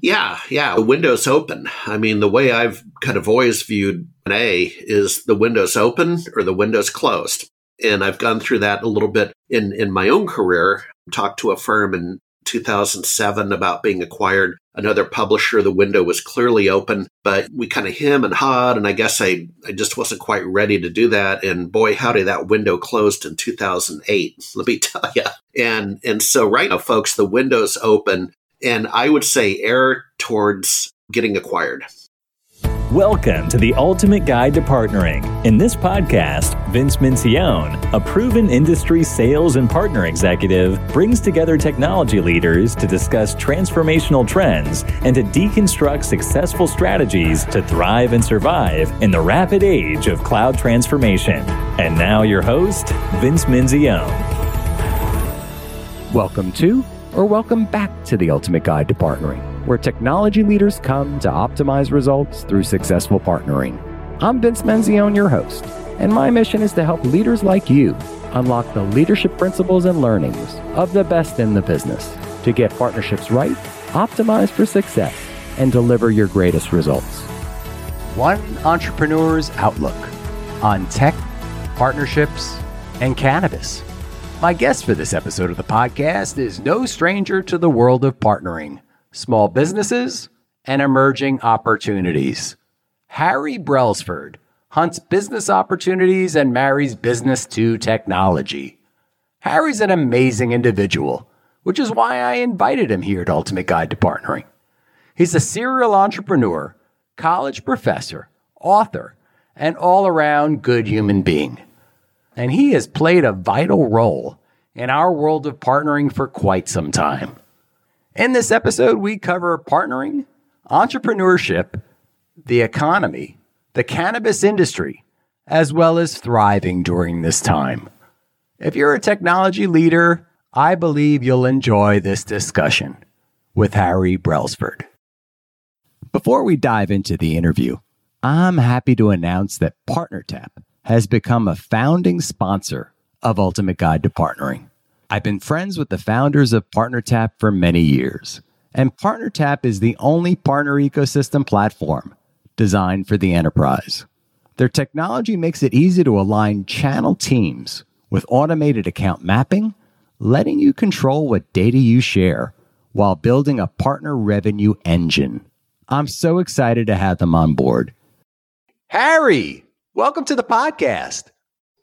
Yeah, yeah. The window's open. I mean, the way I've kind of always viewed an A is the window's open or the window's closed. And I've gone through that a little bit in, in my own career. Talked to a firm in 2007 about being acquired. Another publisher, the window was clearly open, but we kind of him and hawed, and I guess I, I just wasn't quite ready to do that. And boy, howdy, that window closed in 2008. Let me tell you. And and so right now, folks, the window's open, and I would say err towards getting acquired. Welcome to the Ultimate Guide to Partnering. In this podcast, Vince Menzione, a proven industry sales and partner executive, brings together technology leaders to discuss transformational trends and to deconstruct successful strategies to thrive and survive in the rapid age of cloud transformation. And now, your host, Vince Menzione. Welcome to, or welcome back to the Ultimate Guide to Partnering where technology leaders come to optimize results through successful partnering. I'm Vince Menzione, your host, and my mission is to help leaders like you unlock the leadership principles and learnings of the best in the business to get partnerships right, optimize for success, and deliver your greatest results. One entrepreneur's outlook on tech, partnerships, and cannabis. My guest for this episode of the podcast is no stranger to the world of partnering small businesses, and emerging opportunities. Harry Brelsford hunts business opportunities and marries business to technology. Harry's an amazing individual, which is why I invited him here at Ultimate Guide to Partnering. He's a serial entrepreneur, college professor, author, and all around good human being. And he has played a vital role in our world of partnering for quite some time. In this episode, we cover partnering, entrepreneurship, the economy, the cannabis industry, as well as thriving during this time. If you're a technology leader, I believe you'll enjoy this discussion with Harry Brelsford. Before we dive into the interview, I'm happy to announce that PartnerTap has become a founding sponsor of Ultimate Guide to Partnering. I've been friends with the founders of PartnerTap for many years, and PartnerTap is the only partner ecosystem platform designed for the enterprise. Their technology makes it easy to align channel teams with automated account mapping, letting you control what data you share while building a partner revenue engine. I'm so excited to have them on board. Harry, welcome to the podcast.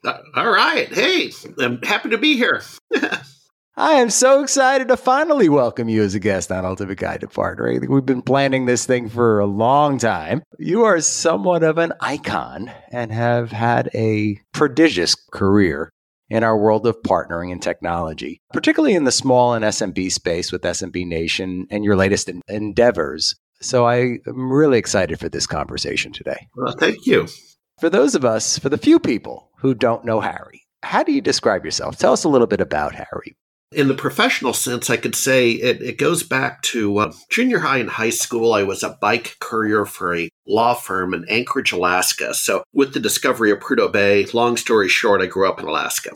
Uh, all right. Hey, I'm happy to be here. I am so excited to finally welcome you as a guest on Ultimate Guide to Partnering. We've been planning this thing for a long time. You are somewhat of an icon and have had a prodigious career in our world of partnering and technology, particularly in the small and SMB space with SMB Nation and your latest endeavors. So I am really excited for this conversation today. Well, thank you. For those of us, for the few people who don't know Harry, how do you describe yourself? Tell us a little bit about Harry. In the professional sense, I could say it, it goes back to uh, junior high and high school. I was a bike courier for a law firm in Anchorage, Alaska. So, with the discovery of Prudhoe Bay, long story short, I grew up in Alaska.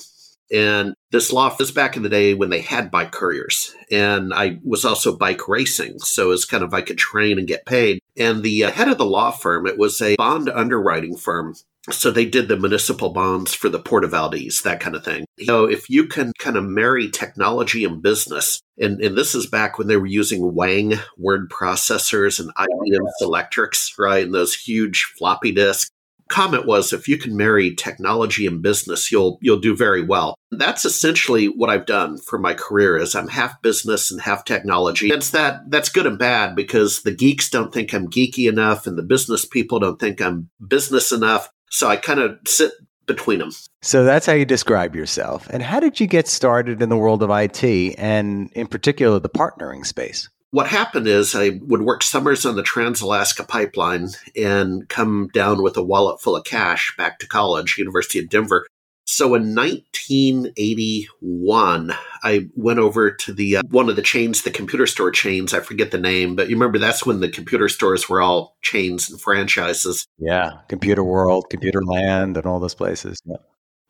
And this law was back in the day when they had bike couriers. And I was also bike racing. So it was kind of I could train and get paid. And the uh, head of the law firm, it was a bond underwriting firm. So they did the municipal bonds for the Port of Valdez, that kind of thing. So if you can kind of marry technology and business, and, and this is back when they were using Wang word processors and IBM Selectrics, right? And those huge floppy disks comment was if you can marry technology and business you'll you'll do very well. That's essentially what i've done for my career is i'm half business and half technology. That's that that's good and bad because the geeks don't think i'm geeky enough and the business people don't think i'm business enough so i kind of sit between them so that's how you describe yourself. And how did you get started in the world of it and in particular the partnering space what happened is I would work summers on the Trans Alaska Pipeline and come down with a wallet full of cash back to college, University of Denver. So in 1981, I went over to the uh, one of the chains, the computer store chains. I forget the name, but you remember that's when the computer stores were all chains and franchises. Yeah, Computer World, Computer Land, and all those places. Yeah.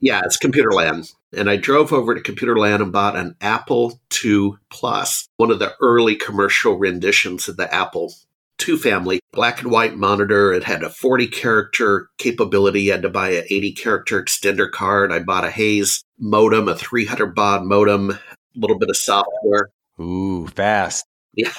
Yeah, it's Computerland. And I drove over to Computerland and bought an Apple II Plus, one of the early commercial renditions of the Apple II family, black and white monitor. It had a 40 character capability. I had to buy an 80 character extender card. I bought a Hayes modem, a 300 baud modem, a little bit of software. Ooh, fast. Yeah.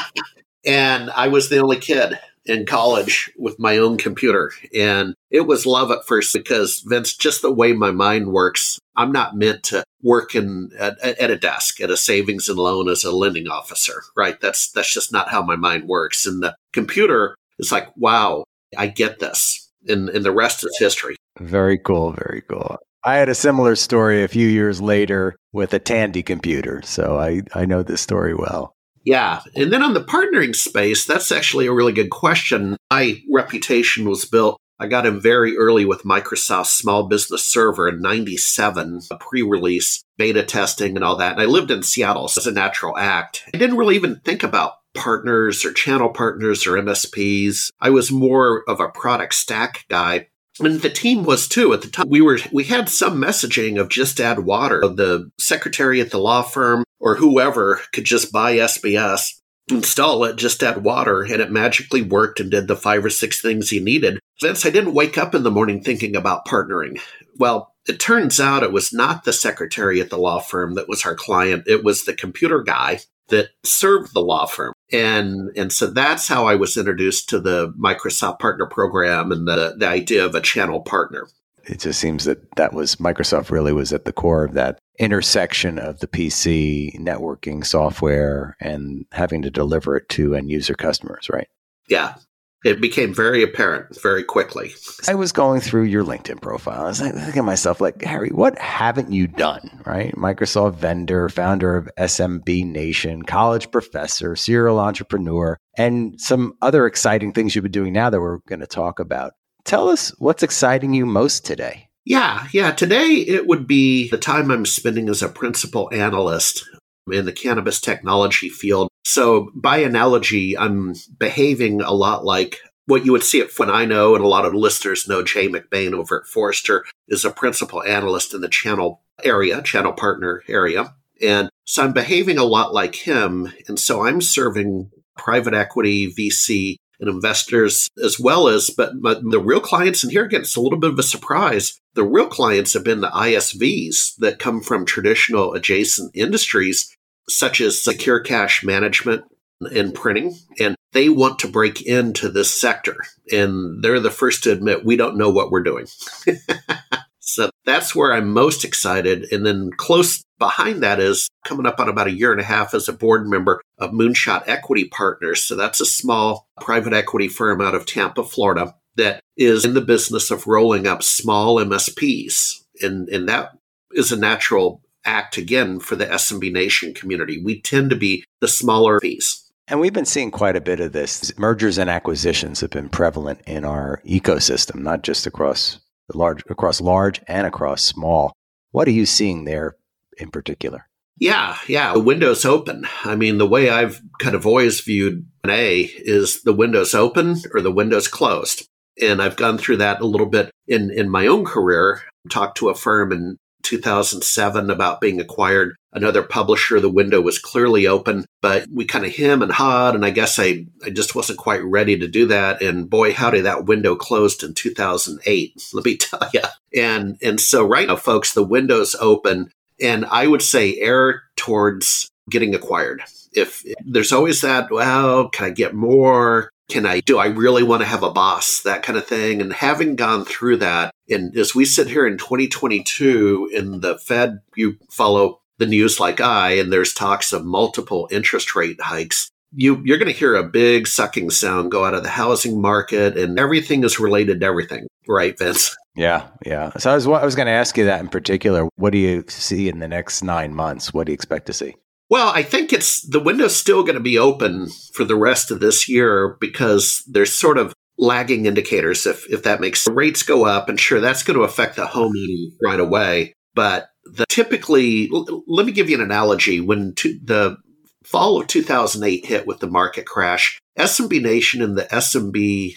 and I was the only kid in college with my own computer. And it was love at first because Vince, just the way my mind works, I'm not meant to work in at, at, a desk at a savings and loan as a lending officer, right? That's that's just not how my mind works. And the computer is like, wow, I get this. And, and the rest is history. Very cool. Very cool. I had a similar story a few years later with a Tandy computer. So I, I know this story well. Yeah. And then on the partnering space, that's actually a really good question. My reputation was built. I got in very early with Microsoft Small Business Server in 97, a pre release, beta testing, and all that. And I lived in Seattle so as a natural act. I didn't really even think about partners or channel partners or MSPs. I was more of a product stack guy and the team was too at the time. We were we had some messaging of just add water. The secretary at the law firm or whoever could just buy sbs install it just add water and it magically worked and did the five or six things he needed. Vince i didn't wake up in the morning thinking about partnering. Well it turns out it was not the secretary at the law firm that was our client. It was the computer guy that served the law firm. And, and so that's how I was introduced to the Microsoft Partner Program and the, the idea of a channel partner. It just seems that that was Microsoft really was at the core of that intersection of the PC networking software and having to deliver it to end user customers, right? Yeah, it became very apparent very quickly. I was going through your LinkedIn profile. I was like, thinking to myself, like, Harry, what haven't you done? Right? Microsoft vendor, founder of SMB Nation, college professor, serial entrepreneur, and some other exciting things you've been doing now that we're going to talk about. Tell us what's exciting you most today. Yeah, yeah. Today it would be the time I'm spending as a principal analyst in the cannabis technology field. So, by analogy, I'm behaving a lot like what you would see at when I know, and a lot of listeners know Jay McBain over at Forrester is a principal analyst in the channel area, channel partner area. And so I'm behaving a lot like him. And so I'm serving private equity, VC, and investors as well as, but, but the real clients, and here again, it's a little bit of a surprise. The real clients have been the ISVs that come from traditional adjacent industries, such as secure cash management and printing. And they want to break into this sector. And they're the first to admit we don't know what we're doing. so that's where I'm most excited. And then close behind that is coming up on about a year and a half as a board member of Moonshot Equity Partners. So that's a small private equity firm out of Tampa, Florida that is in the business of rolling up small MSPs. And, and that is a natural act again for the SMB Nation community. We tend to be the smaller piece. And we've been seeing quite a bit of this. Mergers and acquisitions have been prevalent in our ecosystem, not just across large across large and across small. What are you seeing there in particular? Yeah, yeah, the window's open. I mean, the way I've kind of always viewed an A is the window's open or the window's closed. And I've gone through that a little bit in, in my own career. Talked to a firm in 2007 about being acquired. Another publisher, the window was clearly open, but we kind of hem and hawed, and I guess I, I just wasn't quite ready to do that. And boy, howdy, that window closed in 2008. Let me tell you. And and so right now, folks, the window's open, and I would say err towards getting acquired. If, if there's always that, well, can I get more? Can I, do I really want to have a boss? That kind of thing. And having gone through that, and as we sit here in 2022 in the Fed, you follow the news like I, and there's talks of multiple interest rate hikes. You, you're going to hear a big sucking sound go out of the housing market, and everything is related to everything, right, Vince? Yeah, yeah. So I was, I was going to ask you that in particular. What do you see in the next nine months? What do you expect to see? Well, I think it's the window's still going to be open for the rest of this year because there's sort of lagging indicators if if that makes rates go up and sure that's going to affect the home right away but the typically l- let me give you an analogy when to, the fall of 2008 hit with the market crash SMB Nation and the SMB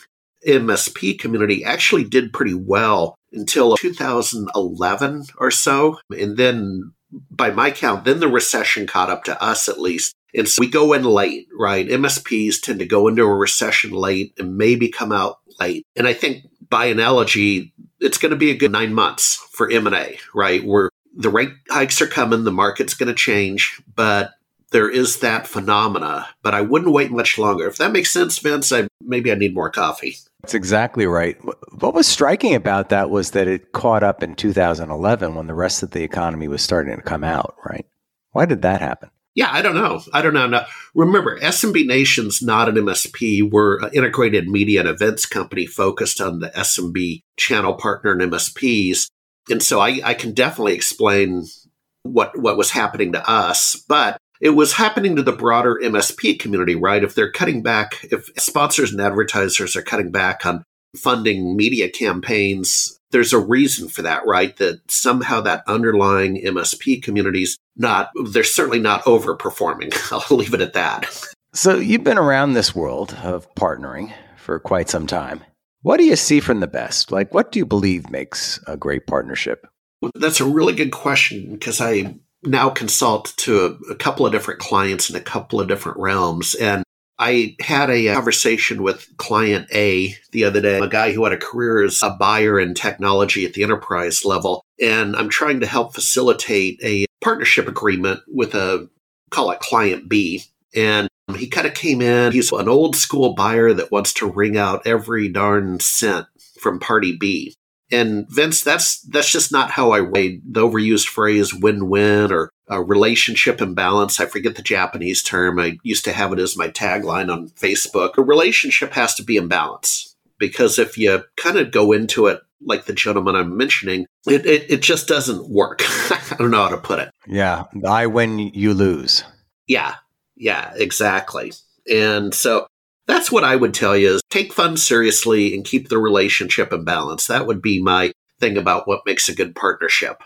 MSP community actually did pretty well until 2011 or so. And then, by my count, then the recession caught up to us at least. And so we go in late, right? MSPs tend to go into a recession late and maybe come out late. And I think by analogy, it's going to be a good nine months for M&A, right? Where the rate hikes are coming, the market's going to change, but there is that phenomena, but I wouldn't wait much longer. If that makes sense, Vince, I, maybe I need more coffee. That's exactly right. What was striking about that was that it caught up in 2011 when the rest of the economy was starting to come out, right? Why did that happen? Yeah, I don't know. I don't know. Now, remember, SMB Nation's not an MSP. We're an integrated media and events company focused on the SMB channel partner and MSPs. And so I, I can definitely explain what what was happening to us. But it was happening to the broader MSP community, right? If they're cutting back, if sponsors and advertisers are cutting back on funding media campaigns, there's a reason for that, right? That somehow that underlying MSP community's not, they're certainly not overperforming. I'll leave it at that. So you've been around this world of partnering for quite some time. What do you see from the best? Like, what do you believe makes a great partnership? That's a really good question because I now consult to a, a, couple of different clients in a couple of different realms. And I had a uh, conversation with client A the other day, a guy who had a career as a buyer in technology at the enterprise level. And I'm trying to help facilitate a partnership agreement with a, call it client B. And he kind of came in, he's an old school buyer that wants to wring out every darn cent from party B. And Vince, that's that's just not how I read the overused phrase "win-win" or a relationship imbalance. I forget the Japanese term. I used to have it as my tagline on Facebook. A relationship has to be in balance because if you kind of go into it like the gentleman I'm mentioning, it, it, it just doesn't work. I don't know how to put it. Yeah. I win, you lose. Yeah. Yeah, exactly. And so that's what I would tell you is take fun seriously and keep the relationship in balance. That would be my thing about what makes a good partnership.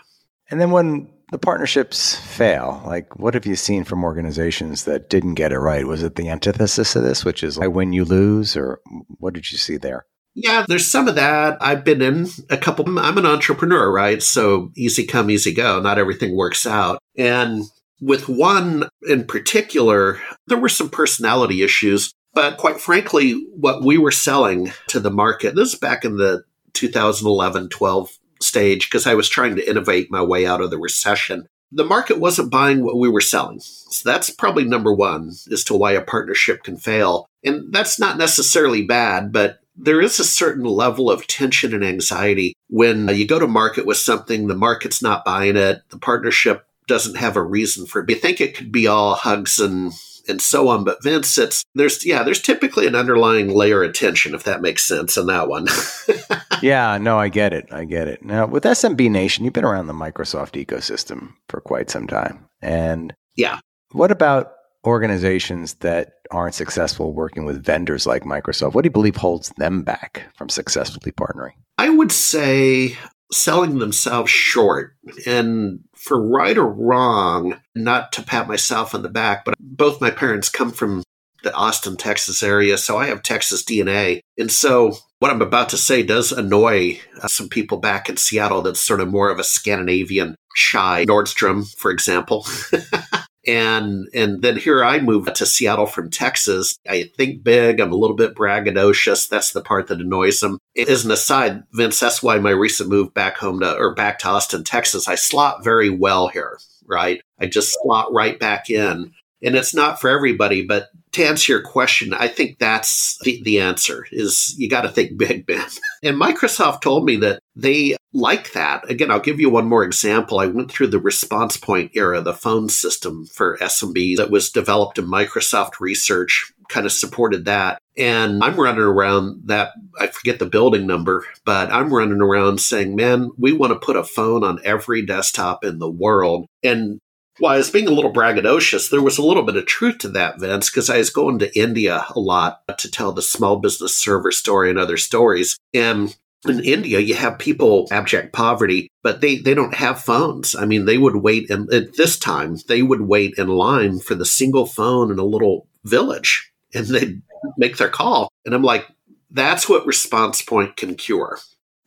And then when the partnerships fail, like what have you seen from organizations that didn't get it right? Was it the antithesis of this, which is I win, you lose, or what did you see there? Yeah, there's some of that. I've been in a couple. I'm an entrepreneur, right? So easy come, easy go. Not everything works out. And with one in particular, there were some personality issues but quite frankly, what we were selling to the market, this is back in the 2011 12 stage, because I was trying to innovate my way out of the recession. The market wasn't buying what we were selling. So that's probably number one as to why a partnership can fail. And that's not necessarily bad, but there is a certain level of tension and anxiety when you go to market with something, the market's not buying it, the partnership doesn't have a reason for it. You think it could be all hugs and and so on. But Vince, it's there's yeah, there's typically an underlying layer of tension, if that makes sense, in that one. yeah, no, I get it. I get it. Now with SMB Nation, you've been around the Microsoft ecosystem for quite some time. And yeah. What about organizations that aren't successful working with vendors like Microsoft? What do you believe holds them back from successfully partnering? I would say selling themselves short. And for right or wrong, not to pat myself on the back, but both my parents come from the Austin, Texas area, so I have Texas DNA. And so what I'm about to say does annoy uh, some people back in Seattle that's sort of more of a Scandinavian shy Nordstrom, for example. And and then here I moved to Seattle from Texas. I think big. I'm a little bit braggadocious. That's the part that annoys them. As an aside, Vince, that's why my recent move back home to or back to Austin, Texas, I slot very well here. Right, I just slot right back in, and it's not for everybody. But to answer your question, I think that's the, the answer is you got to think big, Ben. and Microsoft told me that they like that. Again, I'll give you one more example. I went through the response point era, the phone system for SMB that was developed in Microsoft research, kind of supported that. And I'm running around that, I forget the building number, but I'm running around saying, man, we want to put a phone on every desktop in the world. And while I was being a little braggadocious, there was a little bit of truth to that, Vince, because I was going to India a lot to tell the small business server story and other stories. And in India, you have people abject poverty, but they, they don't have phones. I mean, they would wait, and at this time, they would wait in line for the single phone in a little village, and they'd make their call. And I'm like, that's what Response Point can cure,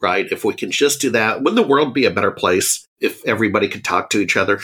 right? If we can just do that, wouldn't the world be a better place if everybody could talk to each other?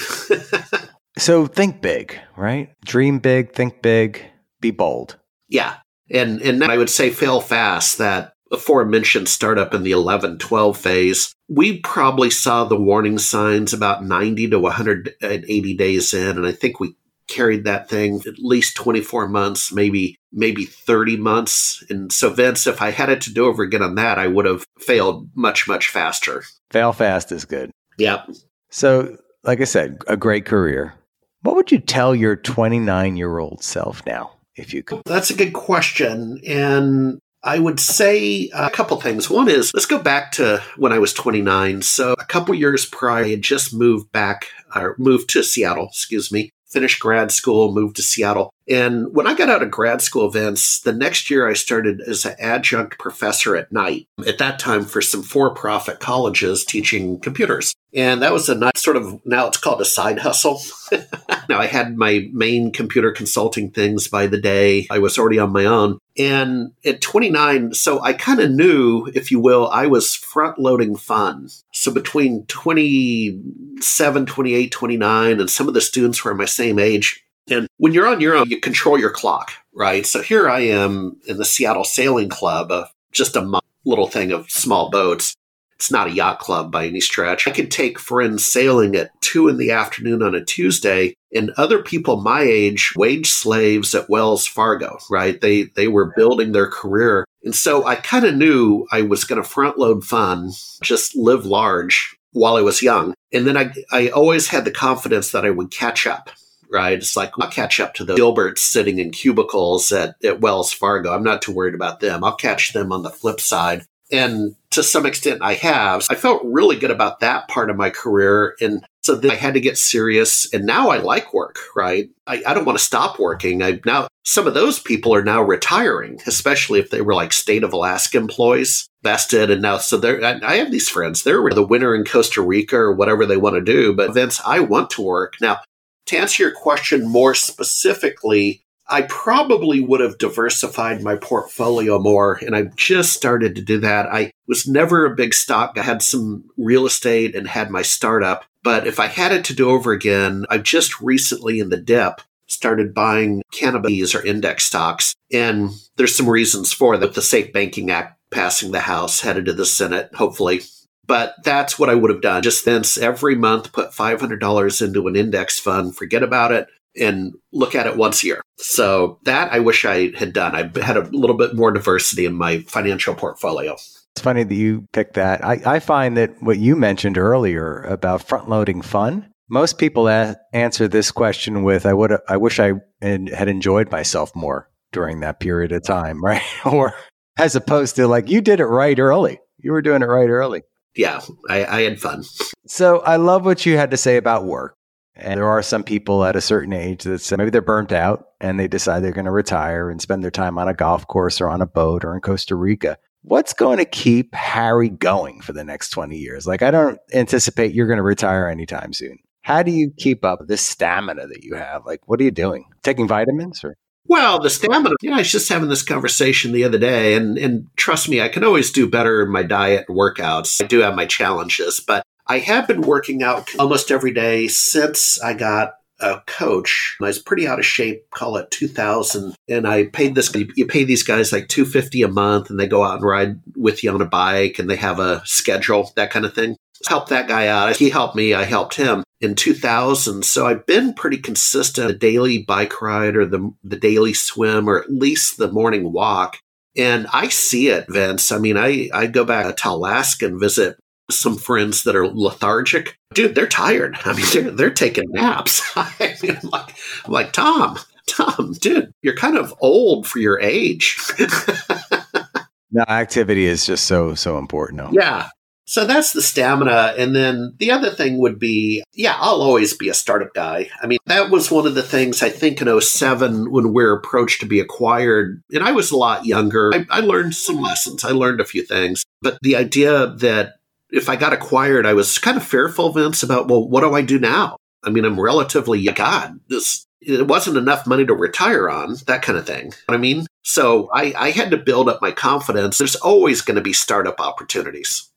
so think big, right? Dream big, think big, be bold. Yeah. And and I would say fail fast that aforementioned startup in the 11 12 phase, we probably saw the warning signs about 90 to 180 days in. And I think we carried that thing at least 24 months, maybe maybe 30 months. And so Vince, if I had it to do over again on that, I would have failed much, much faster. Fail fast is good. Yep. So, like I said, a great career. What would you tell your 29 year old self now, if you could? That's a good question. And I would say a couple things. One is let's go back to when I was 29. So a couple years prior, I had just moved back, or moved to Seattle, excuse me, finished grad school, moved to Seattle. And when I got out of grad school, Vince, the next year I started as an adjunct professor at night, at that time for some for profit colleges teaching computers. And that was a nice sort of, now it's called a side hustle. now I had my main computer consulting things by the day. I was already on my own. And at 29, so I kind of knew, if you will, I was front loading fun. So between 27, 28, 29, and some of the students were my same age, and when you're on your own, you control your clock, right? So here I am in the Seattle Sailing Club, uh, just a little thing of small boats. It's not a yacht club by any stretch. I could take friends sailing at two in the afternoon on a Tuesday, and other people my age, wage slaves at Wells Fargo, right? They they were building their career, and so I kind of knew I was going to front load fun, just live large while I was young, and then I I always had the confidence that I would catch up right? It's like I'll catch up to the Gilberts sitting in cubicles at, at Wells Fargo. I'm not too worried about them. I'll catch them on the flip side. And to some extent, I have. I felt really good about that part of my career. And so then I had to get serious. And now I like work, right? I, I don't want to stop working. I now, some of those people are now retiring, especially if they were like state of Alaska employees vested. And now, so they're, I have these friends. They're the winter in Costa Rica or whatever they want to do. But Vince, I want to work. Now, to answer your question more specifically, I probably would have diversified my portfolio more, and I've just started to do that. I was never a big stock. I had some real estate and had my startup. But if I had it to do over again, I've just recently in the dip started buying cannabis or index stocks. And there's some reasons for that. The Safe Banking Act passing the House, headed to the Senate, hopefully but that's what I would have done. Just then, every month, put $500 into an index fund, forget about it, and look at it once a year. So that I wish I had done. I had a little bit more diversity in my financial portfolio. It's funny that you picked that. I, I find that what you mentioned earlier about front loading fun, most people a- answer this question with, I would, I wish I had enjoyed myself more during that period of time, right? or as opposed to like, you did it right early. You were doing it right early yeah, I, I had fun. So I love what you had to say about work. And there are some people at a certain age that maybe they're burnt out and they decide they're going to retire and spend their time on a golf course or on a boat or in Costa Rica. What's going to keep Harry going for the next 20 years? Like, I don't anticipate you're going to retire anytime soon. How do you keep up this stamina that you have? Like, what are you doing? Taking vitamins or? Well, the stamina. Yeah, I was just having this conversation the other day, and and trust me, I can always do better in my diet and workouts. I do have my challenges, but I have been working out almost every day since I got a coach. I was pretty out of shape, call it 2000. And I paid this, you pay these guys like 250 a month and they go out and ride with you on a bike and they have a schedule, that kind of thing. Help that guy out. He helped me. I helped him in 2000. So I've been pretty consistent, the daily bike ride or the, the daily swim or at least the morning walk. And I see it, Vince. I mean, I, I go back to Alaska and visit some friends that are lethargic. Dude, they're tired. I mean, they're, they're taking naps. I mean, I'm like, I'm like, Tom, Tom, dude, you're kind of old for your age. no, activity is just so, so important. Yeah. So that's the stamina. And then the other thing would be, yeah, I'll always be a startup guy. I mean, that was one of the things I think in 07 when we are approached to be acquired. And I was a lot younger. I, I learned some lessons. I learned a few things. But the idea that if I got acquired, I was kind of fearful, Vince, about, well, what do I do now? I mean, I'm relatively, God, this it wasn't enough money to retire on, that kind of thing. I mean, so I, I had to build up my confidence. There's always going to be startup opportunities.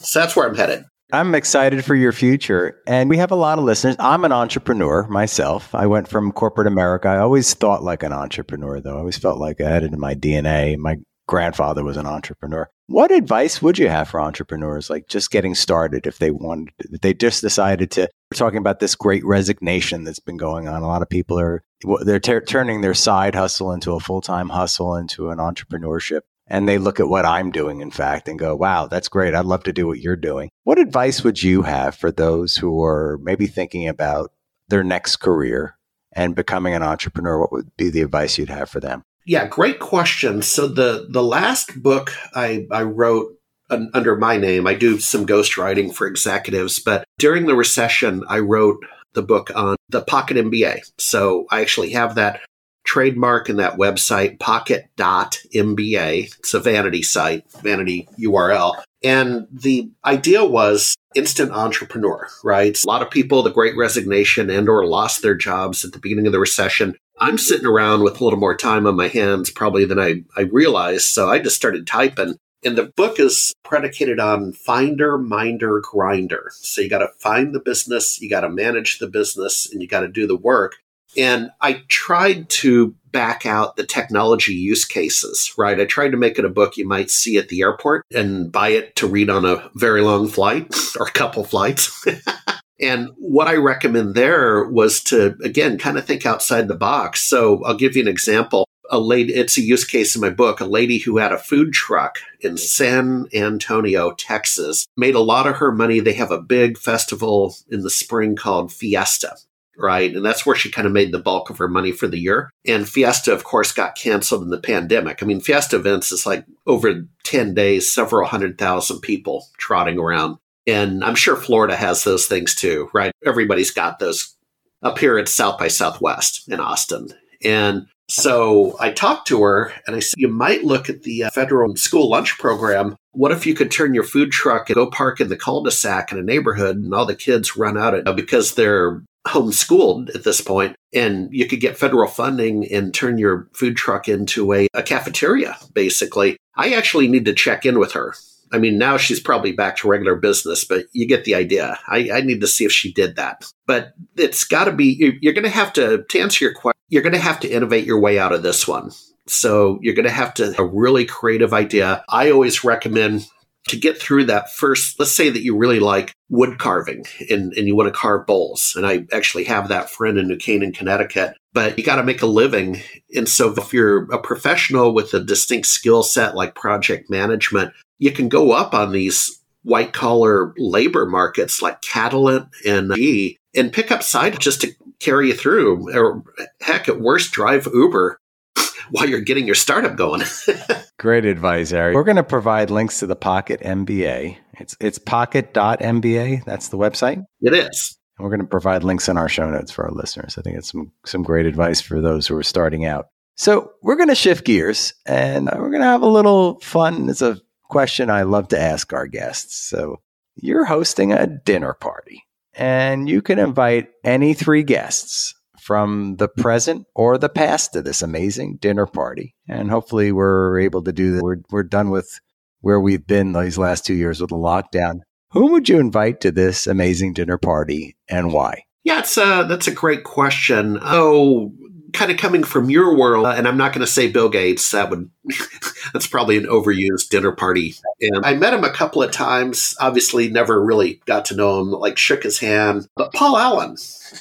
So that's where I'm headed. I'm excited for your future. And we have a lot of listeners. I'm an entrepreneur myself. I went from corporate America. I always thought like an entrepreneur, though. I always felt like I had it in my DNA. My grandfather was an entrepreneur. What advice would you have for entrepreneurs, like just getting started if they wanted, if they just decided to? We're talking about this great resignation that's been going on. A lot of people are they're ter- turning their side hustle into a full time hustle, into an entrepreneurship, and they look at what I'm doing, in fact, and go, "Wow, that's great! I'd love to do what you're doing." What advice would you have for those who are maybe thinking about their next career and becoming an entrepreneur? What would be the advice you'd have for them? Yeah, great question. So the the last book I I wrote un, under my name, I do some ghostwriting for executives, but during the recession, I wrote the book on the Pocket MBA. So I actually have that trademark and that website, pocket.mba. It's a vanity site, vanity URL. And the idea was instant entrepreneur, right? A lot of people, the great resignation and or lost their jobs at the beginning of the recession. I'm sitting around with a little more time on my hands probably than I, I realized. So I just started typing. And the book is predicated on finder, minder, grinder. So you got to find the business, you got to manage the business, and you got to do the work. And I tried to back out the technology use cases, right? I tried to make it a book you might see at the airport and buy it to read on a very long flight or a couple flights. And what I recommend there was to, again, kind of think outside the box. So I'll give you an example. A lady, it's a use case in my book, a lady who had a food truck in San Antonio, Texas, made a lot of her money. They have a big festival in the spring called Fiesta right? And that's where she kind of made the bulk of her money for the year. And Fiesta, of course, got canceled in the pandemic. I mean, Fiesta events is like over 10 days, several hundred thousand people trotting around. And I'm sure Florida has those things too, right? Everybody's got those up here at South by Southwest in Austin. And so I talked to her and I said, You might look at the uh, federal school lunch program. What if you could turn your food truck and go park in the cul de sac in a neighborhood and all the kids run out of, because they're homeschooled at this point and you could get federal funding and turn your food truck into a, a cafeteria, basically. I actually need to check in with her I mean, now she's probably back to regular business, but you get the idea. I, I need to see if she did that. But it's got to be, you're going to have to, to answer your question, you're going to have to innovate your way out of this one. So you're going to have to, a really creative idea. I always recommend to get through that first, let's say that you really like wood carving and, and you want to carve bowls. And I actually have that friend in New Canaan, Connecticut, but you got to make a living. And so if you're a professional with a distinct skill set like project management, you can go up on these white collar labor markets like Catalant and G and pick up side just to carry you through. Or heck, at worst, drive Uber while you're getting your startup going. Great advice, Harry. We're going to provide links to the Pocket MBA. It's it's pocket.mba. That's the website. It is. And we're going to provide links in our show notes for our listeners. I think it's some some great advice for those who are starting out. So we're going to shift gears and we're going to have a little fun. It's a question I love to ask our guests. So you're hosting a dinner party and you can invite any three guests from the present or the past to this amazing dinner party. And hopefully we're able to do that. We're, we're done with where we've been these last two years with the lockdown. Who would you invite to this amazing dinner party and why? Yeah, it's a, uh, that's a great question. Oh, kind of coming from your world, and I'm not going to say Bill Gates. That would that's probably an overused dinner party. And I met him a couple of times. Obviously, never really got to know him. Like shook his hand. But Paul Allen,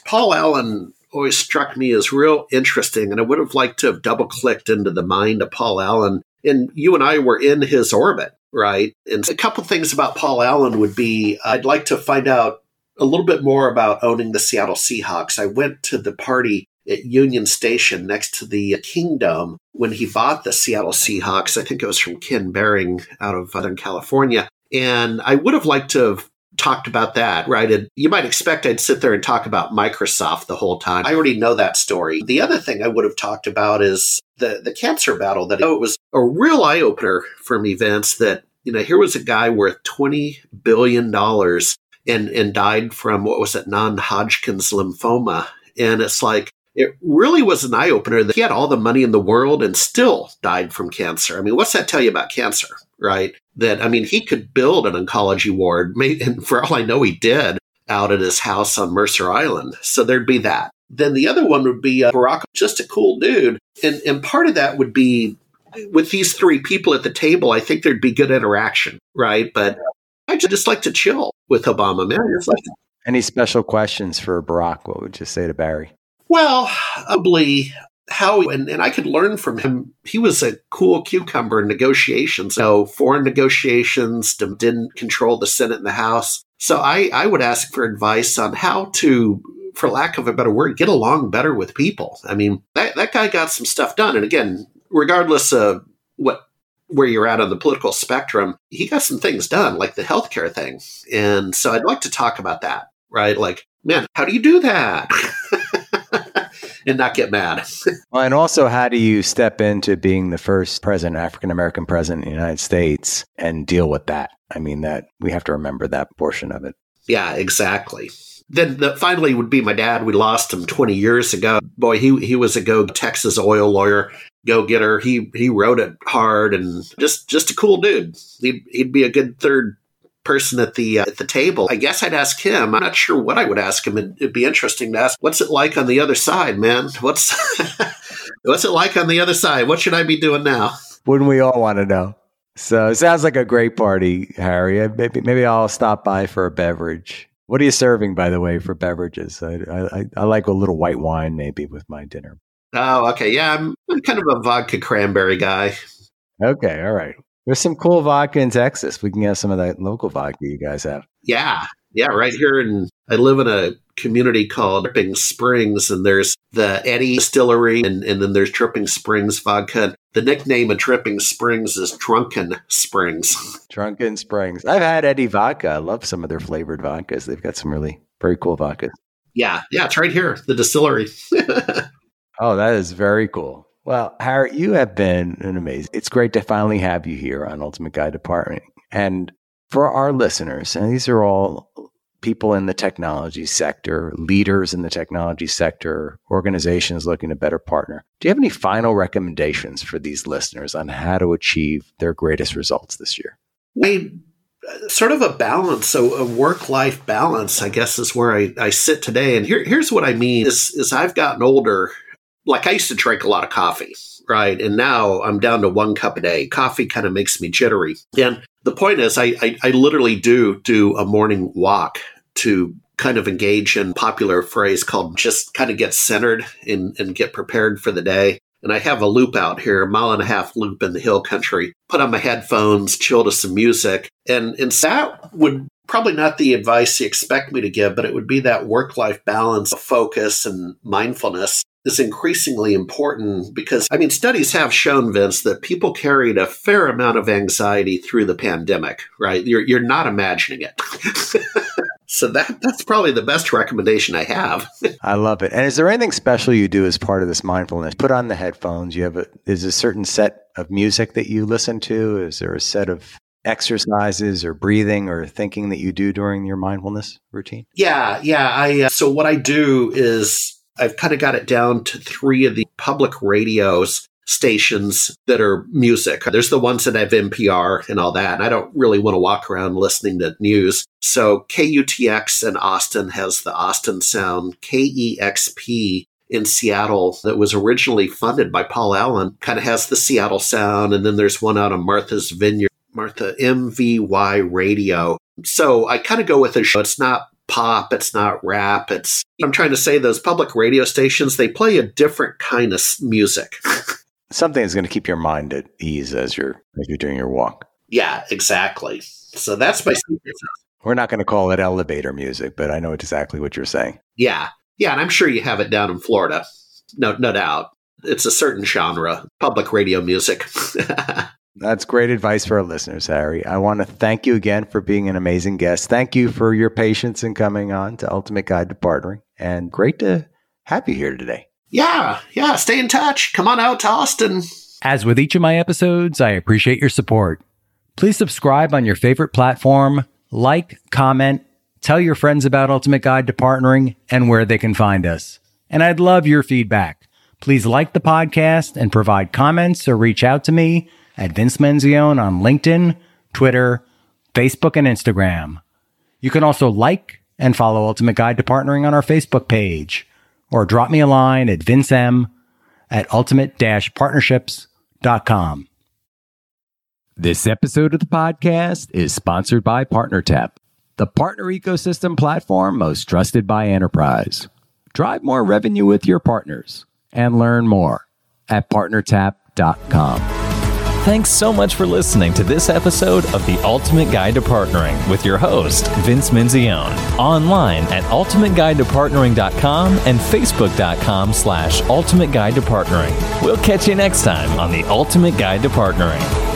Paul Allen always struck me as real interesting, and I would have liked to have double clicked into the mind of Paul Allen. And you and I were in his orbit, right? And a couple things about Paul Allen would be I'd like to find out a little bit more about owning the Seattle Seahawks. I went to the party at Union Station next to the Kingdom when he bought the Seattle Seahawks. I think it was from Ken Behring out of Southern California. And I would have liked to have talked about that, right? And you might expect I'd sit there and talk about Microsoft the whole time. I already know that story. The other thing I would have talked about is the, the cancer battle that oh, it was a real eye opener from events that, you know, here was a guy worth $20 billion and, and died from what was it, non Hodgkin's lymphoma. And it's like, it really was an eye opener that he had all the money in the world and still died from cancer. I mean, what's that tell you about cancer, right? That, I mean, he could build an oncology ward, and for all I know, he did out at his house on Mercer Island. So there'd be that. Then the other one would be uh, Barack, just a cool dude. And, and part of that would be with these three people at the table, I think there'd be good interaction, right? But I just like to chill with Obama, man. Any special questions for Barack? What would you say to Barry? Well, probably how, and, and I could learn from him. He was a cool cucumber in negotiations. So foreign negotiations didn't control the Senate and the House. So I, I would ask for advice on how to for lack of a better word, get along better with people. I mean, that, that guy got some stuff done. And again, regardless of what where you're at on the political spectrum, he got some things done, like the healthcare thing. And so I'd like to talk about that, right? Like, man, how do you do that? and not get mad. well, and also, how do you step into being the first president, African American president in the United States, and deal with that? I mean, that we have to remember that portion of it. Yeah, exactly then the, finally would be my dad. We lost him 20 years ago. Boy, he he was a go Texas oil lawyer, go getter. He he wrote it hard and just just a cool dude. He'd he'd be a good third person at the uh, at the table. I guess I'd ask him. I'm not sure what I would ask him. It'd, it'd be interesting to ask. What's it like on the other side, man? What's what's it like on the other side? What should I be doing now? Wouldn't we all want to know? So it sounds like a great party, Harry. Maybe maybe I'll stop by for a beverage. What are you serving, by the way, for beverages? I, I, I like a little white wine maybe with my dinner. Oh, okay. Yeah, I'm, I'm kind of a vodka cranberry guy. Okay, all right. There's some cool vodka in Texas. We can get some of that local vodka you guys have. Yeah, yeah, right here in I live in a community called Dripping Springs, and there's the Eddy Distillery, and, and then there's Dripping Springs vodka. The nickname of Dripping Springs is Drunken Springs. Drunken Springs. I've had Eddy vodka. I love some of their flavored vodkas. They've got some really very cool vodkas. Yeah, yeah, it's right here, the distillery. oh, that is very cool. Well, Harry, you have been an amazing. It's great to finally have you here on Ultimate Guide to Partnering. And for our listeners, and these are all people in the technology sector, leaders in the technology sector, organizations looking to better partner. Do you have any final recommendations for these listeners on how to achieve their greatest results this year? We sort of a balance, a, a work life balance, I guess, is where I, I sit today. And here, here's what I mean is, is I've gotten older. Like I used to drink a lot of coffee, right? And now I'm down to one cup a day. Coffee kind of makes me jittery. And the point is, I, I, I literally do do a morning walk to kind of engage in popular phrase called just kind of get centered and, and get prepared for the day. And I have a loop out here, a mile and a half loop in the hill country. Put on my headphones, chill to some music. And, and that would probably not the advice you expect me to give, but it would be that work life balance, focus, and mindfulness is increasingly important because, I mean, studies have shown, Vince, that people carried a fair amount of anxiety through the pandemic, right? You're, you're not imagining it. So that that's probably the best recommendation I have. I love it. And is there anything special you do as part of this mindfulness? Put on the headphones. You have a is a certain set of music that you listen to? Is there a set of exercises or breathing or thinking that you do during your mindfulness routine? Yeah, yeah. I uh, so what I do is I've kind of got it down to three of the public radios stations that are music. There's the ones that have NPR and all that. And I don't really want to walk around listening to news. So KUTX in Austin has the Austin Sound. KEXP in Seattle that was originally funded by Paul Allen kind of has the Seattle Sound. And then there's one out of Martha's Vineyard, Martha MVY Radio. So I kind of go with a show. It's not pop, it's not rap. It's I'm trying to say those public radio stations, they play a different kind of music. something that's going to keep your mind at ease as you're as you're doing your walk. Yeah, exactly. So that's my secret. We're not going to call it elevator music, but I know exactly what you're saying. Yeah, yeah, and I'm sure you have it down in Florida. No, no doubt. It's a certain genre, public radio music. That's great advice for our listeners, Harry. I want to thank you again for being an amazing guest. Thank you for your patience in coming on to Ultimate Guide to Partnering, and great to have you here today yeah, yeah, stay in touch. Come on out to Austin. As with each of my episodes, I appreciate your support. Please subscribe on your favorite platform, like, comment, tell your friends about Ultimate Guide to Partnering and where they can find us. and I'd love your feedback. Please like the podcast and provide comments or reach out to me at Vince Menzione on LinkedIn, Twitter, Facebook, and Instagram. You can also like and follow Ultimate Guide to Partnering on our Facebook page or drop me a line at vincem at ultimate-partnerships.com. This episode of the podcast is sponsored by PartnerTap, the partner ecosystem platform most trusted by enterprise. Drive more revenue with your partners and learn more at partnertap.com. Thanks so much for listening to this episode of The Ultimate Guide to Partnering with your host, Vince Menzione. Online at ultimateguidetopartnering.com and facebook.com slash ultimate guide to partnering. We'll catch you next time on The Ultimate Guide to Partnering.